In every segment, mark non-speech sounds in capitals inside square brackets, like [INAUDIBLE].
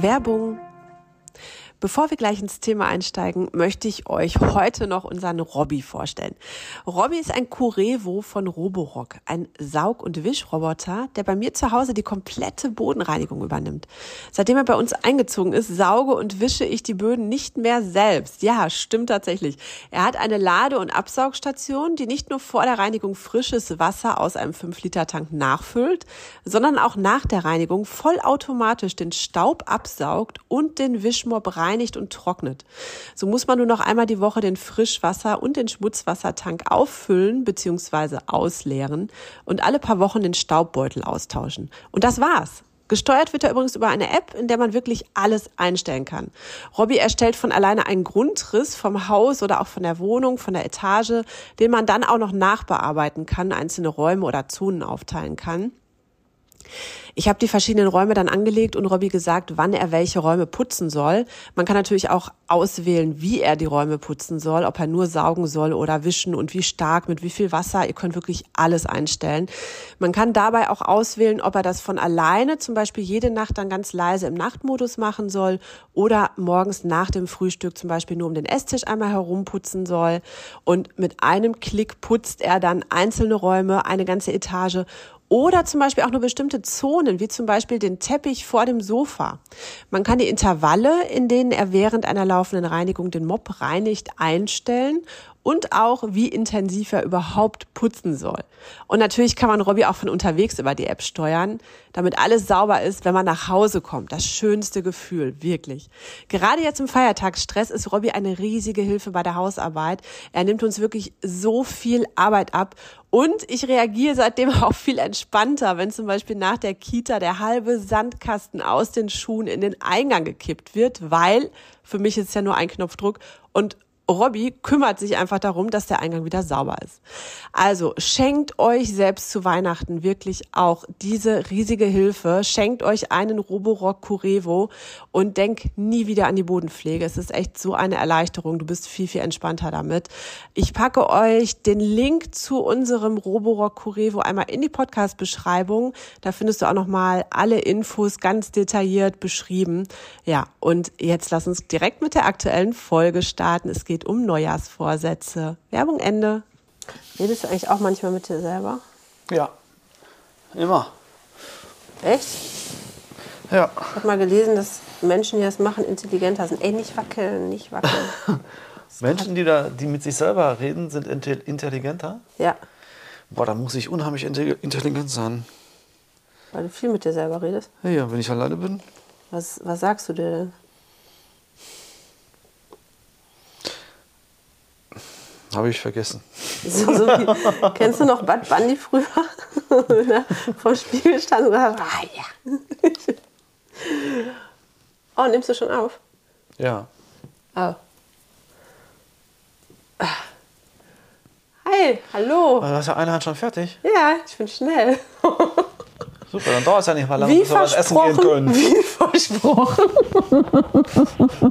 Werbung Bevor wir gleich ins Thema einsteigen, möchte ich euch heute noch unseren Robby vorstellen. Robby ist ein Curevo von Roborock, ein Saug- und Wischroboter, der bei mir zu Hause die komplette Bodenreinigung übernimmt. Seitdem er bei uns eingezogen ist, sauge und wische ich die Böden nicht mehr selbst. Ja, stimmt tatsächlich. Er hat eine Lade- und Absaugstation, die nicht nur vor der Reinigung frisches Wasser aus einem 5-Liter-Tank nachfüllt, sondern auch nach der Reinigung vollautomatisch den Staub absaugt und den Wischmob rein reinigt und trocknet. So muss man nur noch einmal die Woche den Frischwasser- und den Schmutzwassertank auffüllen bzw. ausleeren und alle paar Wochen den Staubbeutel austauschen. Und das war's. Gesteuert wird er übrigens über eine App, in der man wirklich alles einstellen kann. Robby erstellt von alleine einen Grundriss vom Haus oder auch von der Wohnung, von der Etage, den man dann auch noch nachbearbeiten kann, einzelne Räume oder Zonen aufteilen kann. Ich habe die verschiedenen Räume dann angelegt und Robby gesagt, wann er welche Räume putzen soll. Man kann natürlich auch auswählen, wie er die Räume putzen soll, ob er nur saugen soll oder wischen und wie stark, mit wie viel Wasser. Ihr könnt wirklich alles einstellen. Man kann dabei auch auswählen, ob er das von alleine zum Beispiel jede Nacht dann ganz leise im Nachtmodus machen soll oder morgens nach dem Frühstück zum Beispiel nur um den Esstisch einmal herumputzen soll. Und mit einem Klick putzt er dann einzelne Räume, eine ganze Etage oder zum Beispiel auch nur bestimmte Zonen, wie zum Beispiel den Teppich vor dem Sofa. Man kann die Intervalle, in denen er während einer laufenden Reinigung den Mob reinigt, einstellen und auch, wie intensiv er überhaupt putzen soll. Und natürlich kann man Robby auch von unterwegs über die App steuern, damit alles sauber ist, wenn man nach Hause kommt. Das schönste Gefühl, wirklich. Gerade jetzt im Feiertagsstress ist Robby eine riesige Hilfe bei der Hausarbeit. Er nimmt uns wirklich so viel Arbeit ab und ich reagiere seitdem [LAUGHS] auch viel entspannter, wenn zum Beispiel nach der Kita der halbe Sandkasten aus den Schuhen in den Eingang gekippt wird, weil für mich ist es ja nur ein Knopfdruck und Robby kümmert sich einfach darum, dass der Eingang wieder sauber ist. Also schenkt euch selbst zu Weihnachten wirklich auch diese riesige Hilfe. Schenkt euch einen Roborock Curevo und denkt nie wieder an die Bodenpflege. Es ist echt so eine Erleichterung. Du bist viel, viel entspannter damit. Ich packe euch den Link zu unserem Roborock Curevo einmal in die Podcast-Beschreibung. Da findest du auch nochmal alle Infos ganz detailliert beschrieben. Ja, und jetzt lass uns direkt mit der aktuellen Folge starten. Es geht geht um Neujahrsvorsätze. Werbung Ende. Redest du eigentlich auch manchmal mit dir selber? Ja, immer. Echt? Ja. Ich habe mal gelesen, dass Menschen, die das machen, intelligenter sind. Ey, nicht wackeln, nicht wackeln. [LAUGHS] Menschen, die, da, die mit sich selber reden, sind intelligenter? Ja. Boah, da muss ich unheimlich intelligent sein. Weil du viel mit dir selber redest? Ja, wenn ich alleine bin. Was, was sagst du dir denn? Habe ich vergessen. So, so wie, [LAUGHS] kennst du noch Bad Bunny früher? [LAUGHS] Vom Spiegel stand und gesagt, ah ja. oh, nimmst du schon auf? Ja. Oh. Hi, hallo. Du hast ja eine Hand schon fertig. Ja, ich bin schnell. [LAUGHS] Super, dann dauert es ja nicht mal lange, wie bis wir was essen gehen können. Wie versprochen.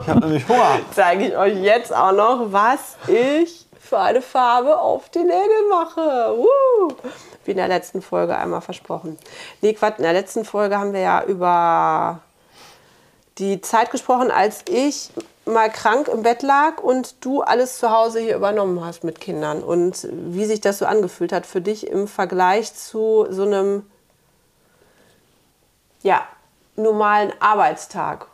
Ich habe nämlich Hunger. Zeige ich euch jetzt auch noch, was ich für eine Farbe auf die Nägel mache. Woo! Wie in der letzten Folge einmal versprochen. Nee, Quatsch, in der letzten Folge haben wir ja über die Zeit gesprochen, als ich mal krank im Bett lag und du alles zu Hause hier übernommen hast mit Kindern und wie sich das so angefühlt hat für dich im Vergleich zu so einem ja, normalen Arbeitstag.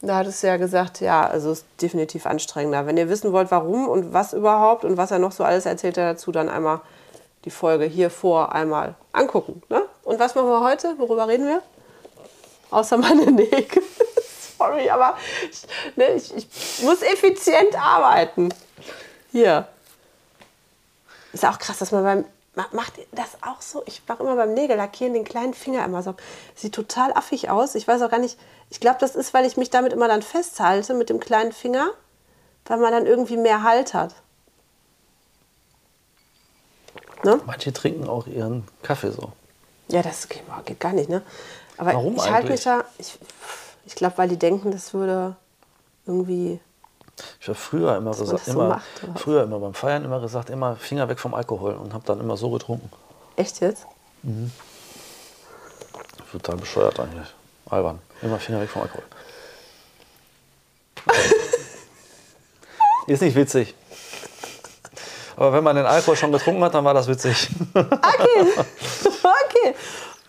Da hattest du ja gesagt, ja, also es ist definitiv anstrengender. Wenn ihr wissen wollt, warum und was überhaupt und was er noch so alles erzählt hat dazu, dann einmal die Folge hier vor einmal angucken. Ne? Und was machen wir heute? Worüber reden wir? Außer meine [LAUGHS] Nägel. Sorry, aber ich, ne, ich, ich muss effizient arbeiten. Hier. Ist auch krass, dass man beim Macht das auch so? Ich mache immer beim Nägellackieren den kleinen Finger immer so. Sieht total affig aus. Ich weiß auch gar nicht. Ich glaube, das ist, weil ich mich damit immer dann festhalte mit dem kleinen Finger, weil man dann irgendwie mehr Halt hat. Ne? Manche trinken auch ihren Kaffee so. Ja, das geht, geht gar nicht, ne? Aber Warum ich halte mich da. Ich, ich glaube, weil die denken, das würde irgendwie ich habe früher immer gesagt, so immer, macht, früher immer beim Feiern immer gesagt, immer Finger weg vom Alkohol und habe dann immer so getrunken. Echt jetzt? Mhm. Total bescheuert eigentlich. albern. Immer Finger weg vom Alkohol. [LAUGHS] Ist nicht witzig. Aber wenn man den Alkohol schon getrunken hat, dann war das witzig. [LAUGHS] Okay,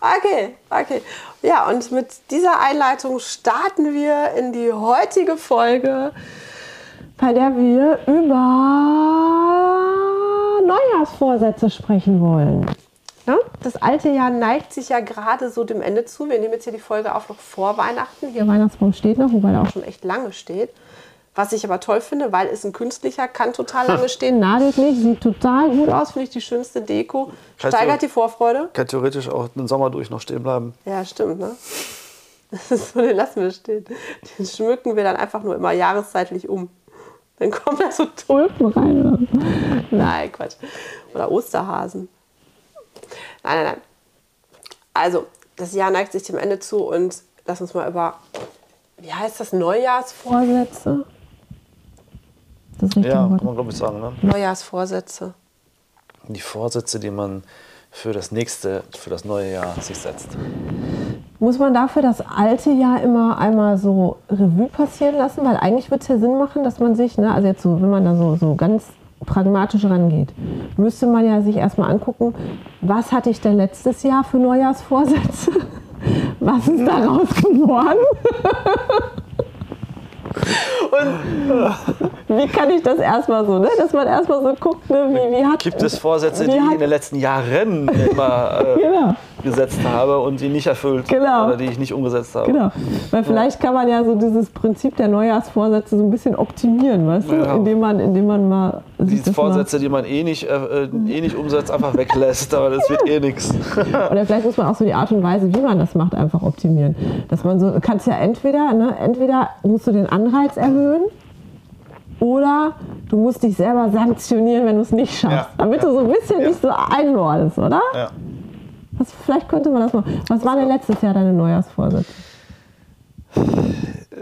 okay, okay, okay. Ja, und mit dieser Einleitung starten wir in die heutige Folge, bei der wir über Neujahrsvorsätze sprechen wollen. Ja? Das alte Jahr neigt sich ja gerade so dem Ende zu. Wir nehmen jetzt hier die Folge auf noch vor Weihnachten. Hier Weihnachtsbaum steht noch, wobei er auch schon echt lange steht. Was ich aber toll finde, weil es ein künstlicher, kann total lange [LAUGHS] stehen, nadelt nicht, sieht total gut aus, finde ich die schönste Deko. Steigert die Vorfreude. Kann theoretisch auch den Sommer durch noch stehen bleiben. Ja, stimmt, ne? [LAUGHS] so, den lassen wir stehen. Den schmücken wir dann einfach nur immer jahreszeitlich um. Dann kommen da so Tulpen rein. Nein, Quatsch. Oder Osterhasen. Nein, nein, nein. Also, das Jahr neigt sich dem Ende zu und lass uns mal über, wie heißt das, Neujahrsvorsätze? Das ja, kann man glaube ich sagen. Ne? Neujahrsvorsätze. Die Vorsätze, die man für das nächste, für das neue Jahr sich setzt. Muss man dafür das alte Jahr immer einmal so Revue passieren lassen? Weil eigentlich würde es ja Sinn machen, dass man sich, ne, also jetzt so, wenn man da so, so ganz pragmatisch rangeht, müsste man ja sich erstmal angucken, was hatte ich denn letztes Jahr für Neujahrsvorsätze? [LAUGHS] Was ist daraus geworden? [LAUGHS] Und wie kann ich das erstmal so, ne? dass man erstmal so guckt, ne? wie, wie hat. Gibt es Vorsätze, die ich in den letzten Jahren immer äh, [LAUGHS] genau. Gesetzt habe und die nicht erfüllt genau. oder die ich nicht umgesetzt habe? Genau. Weil vielleicht kann man ja so dieses Prinzip der Neujahrsvorsätze so ein bisschen optimieren, weißt du? Ja. Indem, man, indem man mal. Diese Vorsätze, mal die man eh nicht, äh, eh nicht umsetzt, einfach weglässt, aber das wird eh nichts. [LAUGHS] Oder vielleicht muss man auch so die Art und Weise, wie man das macht, einfach optimieren. Dass man so, kannst ja entweder, ne, entweder musst du den Anreiz erhöhen, oder du musst dich selber sanktionieren, wenn du es nicht schaffst. Ja. Damit du so ein bisschen ja. nicht so einordnest, oder? Ja. Was, vielleicht könnte man das machen. Was war denn letztes Jahr deine Neujahrsvorsätze?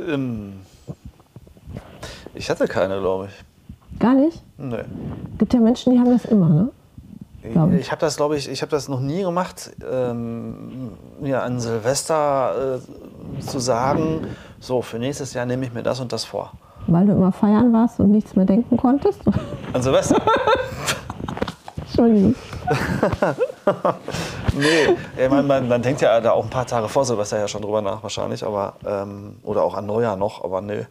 Ähm, ich hatte keine, glaube ich. Gar nicht? Nee. Gibt ja Menschen, die haben das immer, ne? Ich, ich habe das, glaube ich, ich habe das noch nie gemacht, ähm, mir an Silvester äh, zu sagen, so für nächstes Jahr nehme ich mir das und das vor. Weil du immer feiern warst und nichts mehr denken konntest? An Silvester? [LAUGHS] Entschuldigung. [LAUGHS] nee, ich mein, man, man, denkt ja da auch ein paar Tage vor Silvester ja schon drüber nach wahrscheinlich, aber ähm, oder auch an Neujahr noch, aber nee.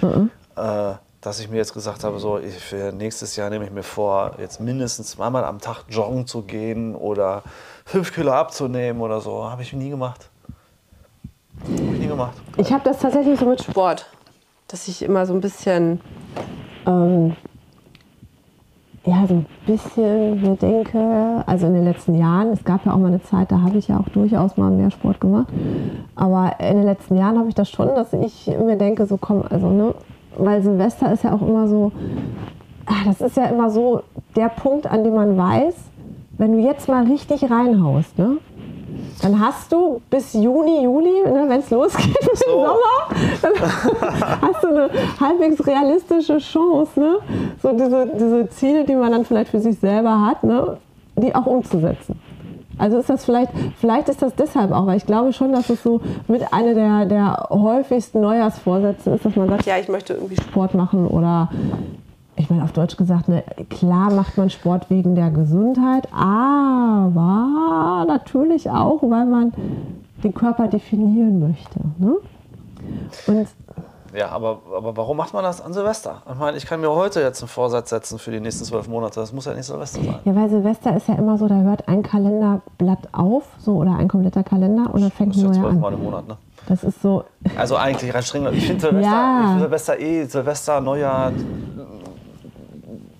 Mhm. Äh, dass ich mir jetzt gesagt habe, so ich, für nächstes Jahr nehme ich mir vor, jetzt mindestens zweimal am Tag joggen zu gehen oder fünf Kilo abzunehmen oder so, habe ich nie gemacht. Habe ich nie gemacht. Ich habe das tatsächlich so mit Sport dass ich immer so ein bisschen, ähm, ja, so ein bisschen mir denke, also in den letzten Jahren, es gab ja auch mal eine Zeit, da habe ich ja auch durchaus mal mehr Sport gemacht, aber in den letzten Jahren habe ich das schon, dass ich mir denke, so komm, also, ne, weil Silvester ist ja auch immer so, ach, das ist ja immer so der Punkt, an dem man weiß, wenn du jetzt mal richtig reinhaust, ne, dann hast du bis Juni, Juli, ne, wenn es losgeht so. im Sommer, [LAUGHS] dann hast du eine halbwegs realistische Chance, ne, so diese, diese Ziele, die man dann vielleicht für sich selber hat, ne, die auch umzusetzen. Also ist das vielleicht, vielleicht ist das deshalb auch, weil ich glaube schon, dass es so mit einer der, der häufigsten Neujahrsvorsätze ist, dass man sagt, ja, ich möchte irgendwie Sport machen oder ich meine, auf Deutsch gesagt, ne, klar macht man Sport wegen der Gesundheit, aber natürlich auch, weil man den Körper definieren möchte. Ne? Und ja, aber, aber warum macht man das an Silvester? Ich meine, ich kann mir heute jetzt einen Vorsatz setzen für die nächsten zwölf Monate. Das muss ja nicht Silvester sein. Ja, weil Silvester ist ja immer so, da hört ein Kalenderblatt auf, so oder ein kompletter Kalender und dann fängt ein neuer an. Mal im Monat, ne? Das ist so. Also eigentlich rein streng. Ich finde Silvester, ja. Silvester eh, Silvester, Neujahr,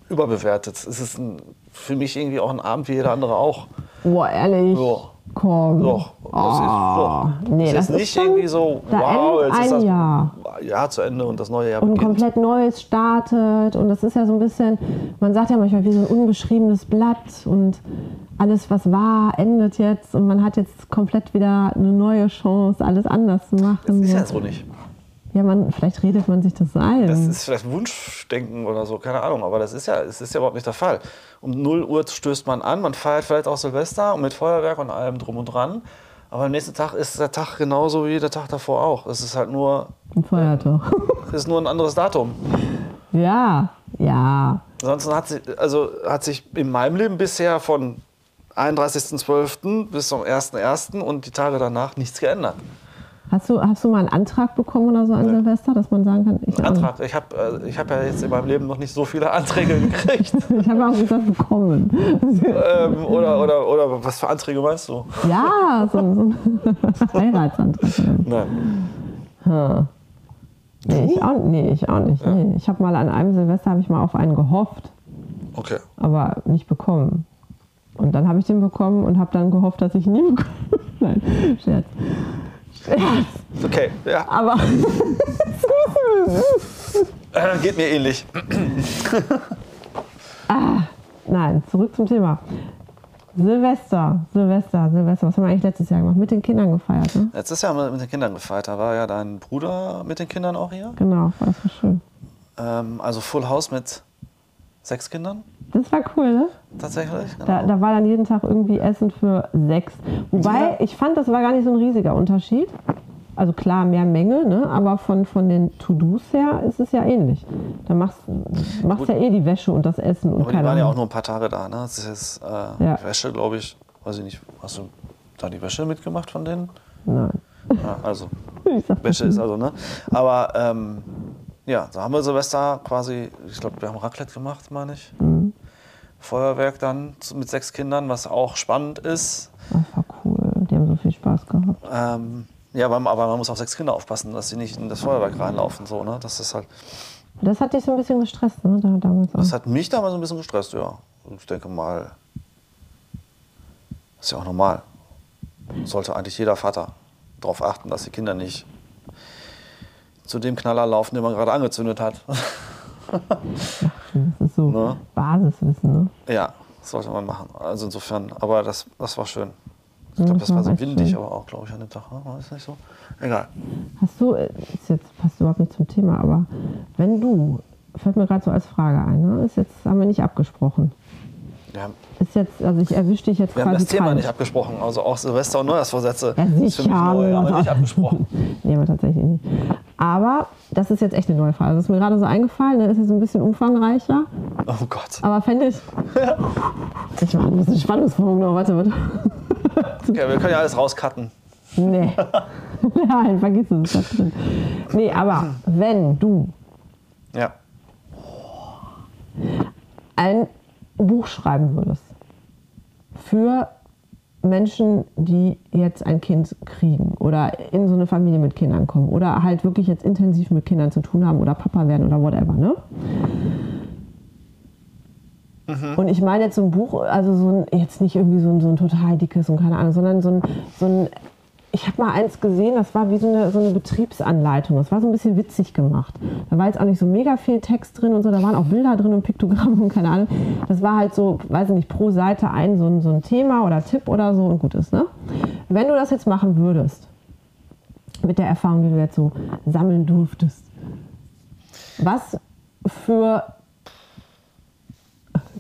überbewertet. Es ist ein, für mich irgendwie auch ein Abend wie jeder andere auch. Boah, ehrlich? Ja. Komm. Doch. Oh. Das ist, doch. Nee, das, das ist nicht irgendwie so, wow, jetzt ist das Jahr. Jahr zu Ende und das neue Jahr und beginnt. Und komplett Neues startet. Und das ist ja so ein bisschen, man sagt ja manchmal wie so ein unbeschriebenes Blatt und alles, was war, endet jetzt und man hat jetzt komplett wieder eine neue Chance, alles anders zu machen. Das ist ja so nicht. Ja, man, vielleicht redet man sich das ein. Das ist vielleicht Wunschdenken oder so, keine Ahnung, aber das ist ja, es ist ja überhaupt nicht der Fall. Um 0 Uhr stößt man an, man feiert vielleicht auch Silvester und mit Feuerwerk und allem drum und dran. Aber am nächsten Tag ist der Tag genauso wie der Tag davor auch. Es ist halt nur, Ein Feiertag. es [LAUGHS] ist nur ein anderes Datum. ja, ja. Ansonsten hat, sich, also hat sich in meinem Leben bisher von 31.12. bis zum 1.1. und die Tage danach nichts geändert. Hast du, hast du mal einen Antrag bekommen oder so an Silvester, dass man sagen kann, ich, Antrag. Ich habe äh, ich hab ja jetzt in meinem Leben noch nicht so viele Anträge gekriegt. [LAUGHS] ich habe auch gesagt bekommen. ähm, oder, oder, oder was für Anträge meinst du? ja, so, so ein [LAUGHS] Heiratsantrag. Nein. Nee, ich auch, nee, ich auch nicht. Nee. Ich habe mal an einem Silvester habe ich mal auf einen gehofft, Okay. aber nicht bekommen. Und dann habe ich den bekommen und habe dann gehofft, dass ich ihn nie bekomme. [LAUGHS] Nein, Scherz. Scherz. [LAUGHS] Okay, ja. Aber Äh, geht mir ähnlich. nein, zurück zum Thema. Silvester, Silvester, Silvester. Was haben wir eigentlich letztes Jahr gemacht? Mit den Kindern gefeiert, ne? Letztes Jahr haben wir mit den Kindern gefeiert. Da war ja dein Bruder mit den Kindern auch hier. Genau, das war schön. Ähm, also Full House mit sechs Kindern Das war cool, ne? tatsächlich. Genau. Da, da war dann jeden Tag irgendwie Essen für sechs. Wobei, ich fand, das war gar nicht so ein riesiger Unterschied. Also klar, mehr Menge, ne? aber von, von den To-Dos her ist es ja ähnlich. Da machst du machst ja eh die Wäsche und das Essen und Aber die waren ja auch nur ein paar Tage da. Ne? Das ist äh, Ja. Wäsche, glaube ich. Weiß ich nicht. Hast du da die Wäsche mitgemacht von denen? Nein. Ja, also, [LAUGHS] Wäsche ist also, ne? Aber ähm, ja, da haben wir Silvester quasi, ich glaube, wir haben Raclette gemacht, meine ich. Mhm. Feuerwerk dann mit sechs Kindern, was auch spannend ist. Das war cool. Die haben so viel Spaß gehabt. Ähm, ja, aber, aber man muss auf sechs Kinder aufpassen, dass sie nicht in das Feuerwerk reinlaufen. So, ne? Das ist halt. Das hat dich so ein bisschen gestresst, ne? Da, damals auch. Das hat mich damals ein bisschen gestresst, ja. Und ich denke mal, ist ja auch normal. Sollte eigentlich jeder Vater darauf achten, dass die Kinder nicht zu dem Knaller laufen, den man gerade angezündet hat. Das ist so Ne? Basiswissen, ne? ja, das sollte man machen. Also insofern, aber das, das war schön. Ich glaube, das war so windig, schön. aber auch, glaube ich, an dem Tag. ne? War das nicht so? Egal. Hast du, äh, ist jetzt passt überhaupt nicht zum Thema, aber wenn du, fällt mir gerade so als Frage ein, ne? Ist jetzt, haben wir nicht abgesprochen. Haben, Ist jetzt, also ich erwische dich jetzt wir haben quasi das Thema kalt. nicht abgesprochen. Also auch Silvester und Neujahrsvorsätze. Ja, ist für sicher. mich neu, haben wir also- nicht abgesprochen. [LAUGHS] nee, aber tatsächlich nicht. Aber das ist jetzt echt eine neue Frage. Das ist mir gerade so eingefallen, ne? ist jetzt ein bisschen umfangreicher. Oh Gott. Aber fände ich. [LAUGHS] Ich mache ein bisschen Spannungsbogen noch. Warte, warte. Okay, wir können ja alles rauscutten. Nee. [LAUGHS] Nein, vergiss es, ist da drin. Nee, aber wenn du Ja. ein Buch schreiben würdest für Menschen, die jetzt ein Kind kriegen oder in so eine Familie mit Kindern kommen oder halt wirklich jetzt intensiv mit Kindern zu tun haben oder Papa werden oder whatever, ne? Und ich meine jetzt so ein Buch, also so ein, jetzt nicht irgendwie so ein, so ein total dickes und keine Ahnung, sondern so ein, so ein ich habe mal eins gesehen, das war wie so eine, so eine Betriebsanleitung. Das war so ein bisschen witzig gemacht. Da war jetzt auch nicht so mega viel Text drin und so, da waren auch Bilder drin und Piktogramme und keine Ahnung. Das war halt so, weiß ich nicht, pro Seite ein so ein, so ein Thema oder Tipp oder so und gut ist, ne? Wenn du das jetzt machen würdest, mit der Erfahrung, die du jetzt so sammeln durftest, was für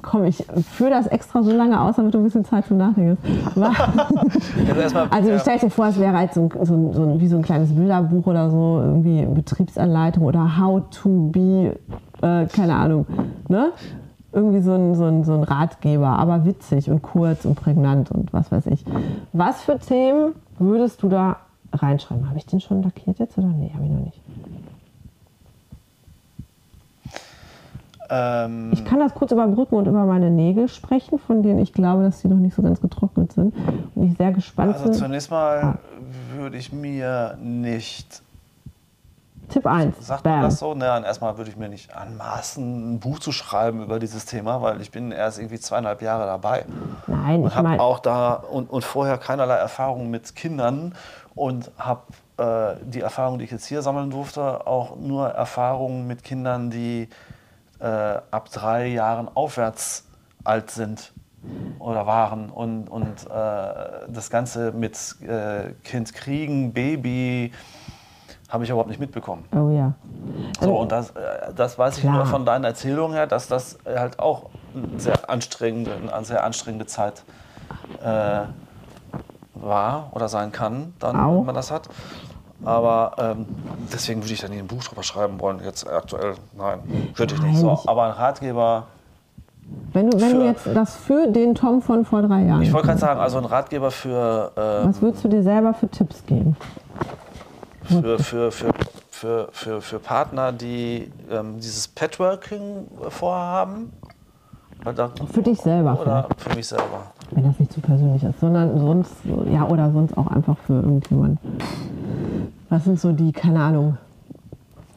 Komm, ich führe das extra so lange aus, damit du ein bisschen Zeit zum Nachdenken hast. [LAUGHS] Jetzt erstmal, also stell dir vor, es wäre halt so, ein, so, so wie so ein kleines Bilderbuch oder so, irgendwie Betriebsanleitung oder How to be, äh, keine Ahnung, ne? Irgendwie so ein, so, ein, so ein Ratgeber, aber witzig und kurz und prägnant und was weiß ich. Was für Themen würdest du da reinschreiben? Habe ich den schon lackiert jetzt oder nee, habe ich noch nicht. Ähm, Ich kann das kurz überbrücken und über meine Nägel sprechen, von denen ich glaube, dass sie noch nicht so ganz getrocknet sind. Und ich sehr gespannt also bin. zunächst mal würde ich mir nicht, Tipp 1. sagt man das so? Naja, erstmal würde ich mir nicht anmaßen, ein Buch zu schreiben über dieses Thema, weil ich bin erst irgendwie zweieinhalb Jahre dabei. Nein, ich habe auch da und, und vorher keinerlei Erfahrung mit Kindern und habe äh, die Erfahrung, die ich jetzt hier sammeln durfte, auch nur Erfahrungen mit Kindern, die äh, ab drei Jahren aufwärts alt sind oder waren und, und äh, das Ganze mit äh, Kind kriegen, Baby, habe ich überhaupt nicht mitbekommen. oh ja. So, und das, äh, das weiß ich Klar. nur von deiner Erzählung her, dass das halt auch eine sehr anstrengende, eine sehr anstrengende Zeit äh, war oder sein kann, dann, Auch. wenn man das hat. Aber ähm, deswegen würde ich da nie ein Buch drüber schreiben wollen. Jetzt aktuell, nein, würde ich nicht. So, aber ein Ratgeber, Wenn du, wenn du Für- jetzt das für den Tom von vor drei Jahren. ich wollte gerade sagen, also ein Ratgeber für, ähm, was würdest du dir selber für Tipps geben? für, für, für, für, für, für Partner, die ähm, dieses Patchworking vorhaben. Da- Für dich selber Oder für mich selber. wenn das nicht zu persönlich ist, sondern sonst, so- ja, oder sonst auch einfach für irgendjemanden. Was sind so die, keine Ahnung.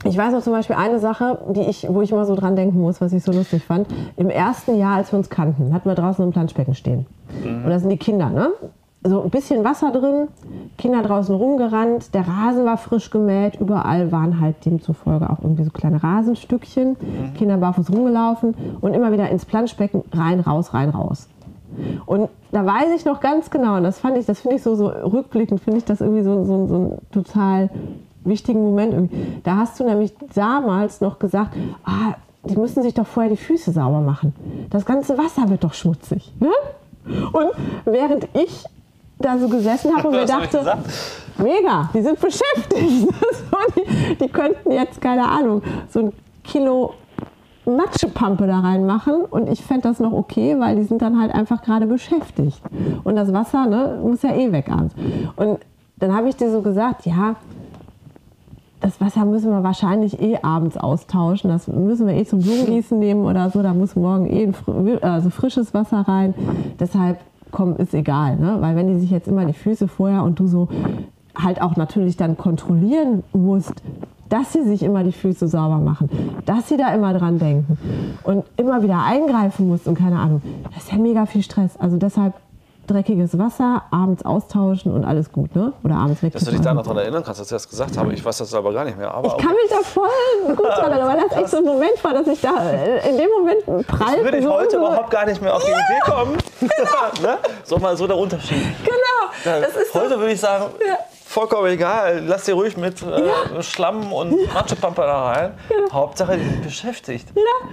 Ich weiß noch zum Beispiel eine Sache, die ich, wo ich immer so dran denken muss, was ich so lustig fand. Im ersten Jahr, als wir uns kannten, hatten wir draußen ein Planschbecken stehen. Und da sind die Kinder, ne? So ein bisschen Wasser drin, Kinder draußen rumgerannt, der Rasen war frisch gemäht, überall waren halt demzufolge auch irgendwie so kleine Rasenstückchen, Kinder barfuß rumgelaufen und immer wieder ins Planschbecken rein, raus, rein, raus. Und da weiß ich noch ganz genau, und das fand ich, das finde ich so, so rückblickend, finde ich das irgendwie so, so, so einen total wichtigen Moment. Irgendwie. Da hast du nämlich damals noch gesagt, ah, die müssen sich doch vorher die Füße sauber machen. Das ganze Wasser wird doch schmutzig. Ne? Und während ich da so gesessen habe und [LAUGHS] mir dachte, mega, die sind beschäftigt. [LAUGHS] die, die könnten jetzt, keine Ahnung, so ein Kilo Matschepampe da reinmachen und ich fände das noch okay, weil die sind dann halt einfach gerade beschäftigt. Und das Wasser ne, muss ja eh weg abends. Und dann habe ich dir so gesagt, ja, das Wasser müssen wir wahrscheinlich eh abends austauschen. Das müssen wir eh zum Blumengießen nehmen oder so. Da muss morgen eh fr also frisches Wasser rein. Deshalb, komm, ist egal. Ne? Weil wenn die sich jetzt immer die Füße vorher und du so halt auch natürlich dann kontrollieren musst, dass sie sich immer die Füße sauber machen, dass sie da immer dran denken und immer wieder eingreifen musst und keine Ahnung. Das ist ja mega viel Stress. Also deshalb dreckiges Wasser, abends austauschen und alles gut, ne? Oder abends weg. Dass du dich da noch dran erinnern kannst, dass ich das gesagt habe. Ich weiß das aber gar nicht mehr. Aber Ich kann mich da voll gut dran erinnern, weil das echt so ein Moment war, dass ich da äh, in dem Moment prallt. würde ich so heute unsere- überhaupt gar nicht mehr auf die Idee kommen. [LAUGHS] ne? So mal so der Unterschied. Genau, Ja, das ist so, heute würde ich sagen, vollkommen egal, lass dir ruhig mit äh, Schlamm und Matschepampe da rein. Hauptsache, die sind beschäftigt.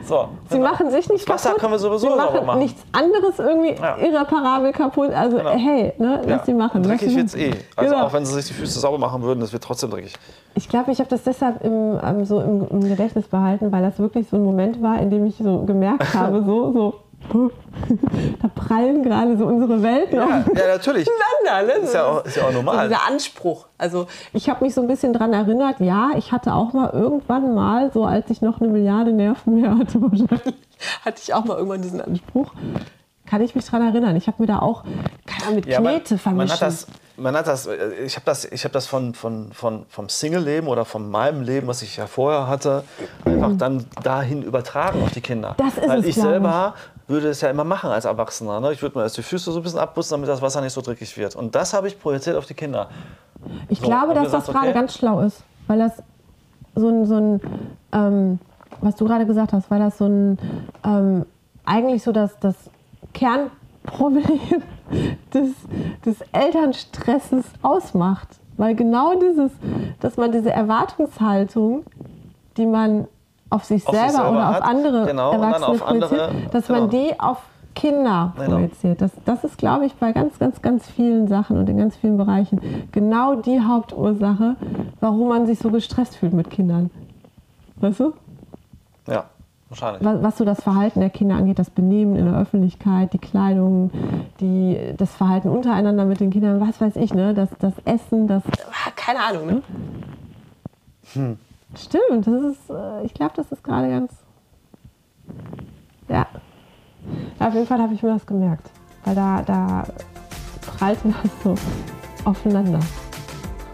So, Sie genau. machen sich nicht Wasser kaputt. können wir sowieso Sie machen machen. nichts anderes irgendwie Ja. irreparabel kaputt. Also Genau. hey, ne, lass Ja, sie machen. und Dreckig sie wird es machen. eh. Also Genau. auch wenn sie sich die Füße sauber machen würden, das wird trotzdem dreckig. Ich glaube, ich habe das deshalb im, ähm, so im, im Gedächtnis behalten, weil das wirklich so ein Moment war, in dem ich so gemerkt [LAUGHS] habe, so, so, [LAUGHS] da prallen gerade so unsere Welten Ja, ja natürlich. Ne? Ist ja auch, ist ja auch So normal. dieser Anspruch. Also ich habe mich so ein bisschen dran erinnert, ja, ich hatte auch mal irgendwann mal, so als ich noch eine Milliarde Nerven mehr hatte, [LAUGHS] wahrscheinlich, hatte ich auch mal irgendwann diesen Anspruch. Kann ich mich dran erinnern. Ich habe mir da auch keine Ahnung, mit Ja, man, Knete man vermischen. hat das, man hat das, äh, ich habe das, ich habe das von, von, von, vom Single-Leben oder von meinem Leben, was ich ja vorher hatte, einfach dann dahin übertragen auf die Kinder. Das ist Weil es, ich selber würde es ja immer machen als Erwachsener. Ne? Ich würde mir erst die Füße so ein bisschen abputzen, damit das Wasser nicht so dreckig wird. Und das habe ich projiziert auf die Kinder. Ich So, glaube, dass das gesagt, gerade okay. ganz schlau ist, weil das so ein, so ein ähm, was du gerade gesagt hast, weil das so ein, ähm, eigentlich so das, das Kernproblem [LAUGHS] des, des Elternstresses ausmacht. Weil genau dieses, dass man diese Erwartungshaltung, die man auf sich, Auf sich selber, selber oder auf hat, andere genau, und dann Erwachsene auf andere, projiziert, dass man genau. die auf Kinder Genau. projiziert. Das, das ist, glaube ich, bei ganz, ganz, ganz vielen Sachen und in ganz vielen Bereichen genau die Hauptursache, warum man sich so gestresst fühlt mit Kindern. Weißt du? Ja, wahrscheinlich. Was, was so das Verhalten der Kinder angeht, das Benehmen in der Öffentlichkeit, die Kleidung, die, das Verhalten untereinander mit den Kindern, was weiß ich, ne? Das, das Essen, das. Ah, Keine Ahnung, ne? Hm. Stimmt, das ist, äh, ich glaube, das ist gerade ganz. Ja. Auf jeden Fall habe ich mir das gemerkt. Weil da, da prallte das [LAUGHS] so aufeinander.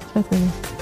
Ich weiß nicht.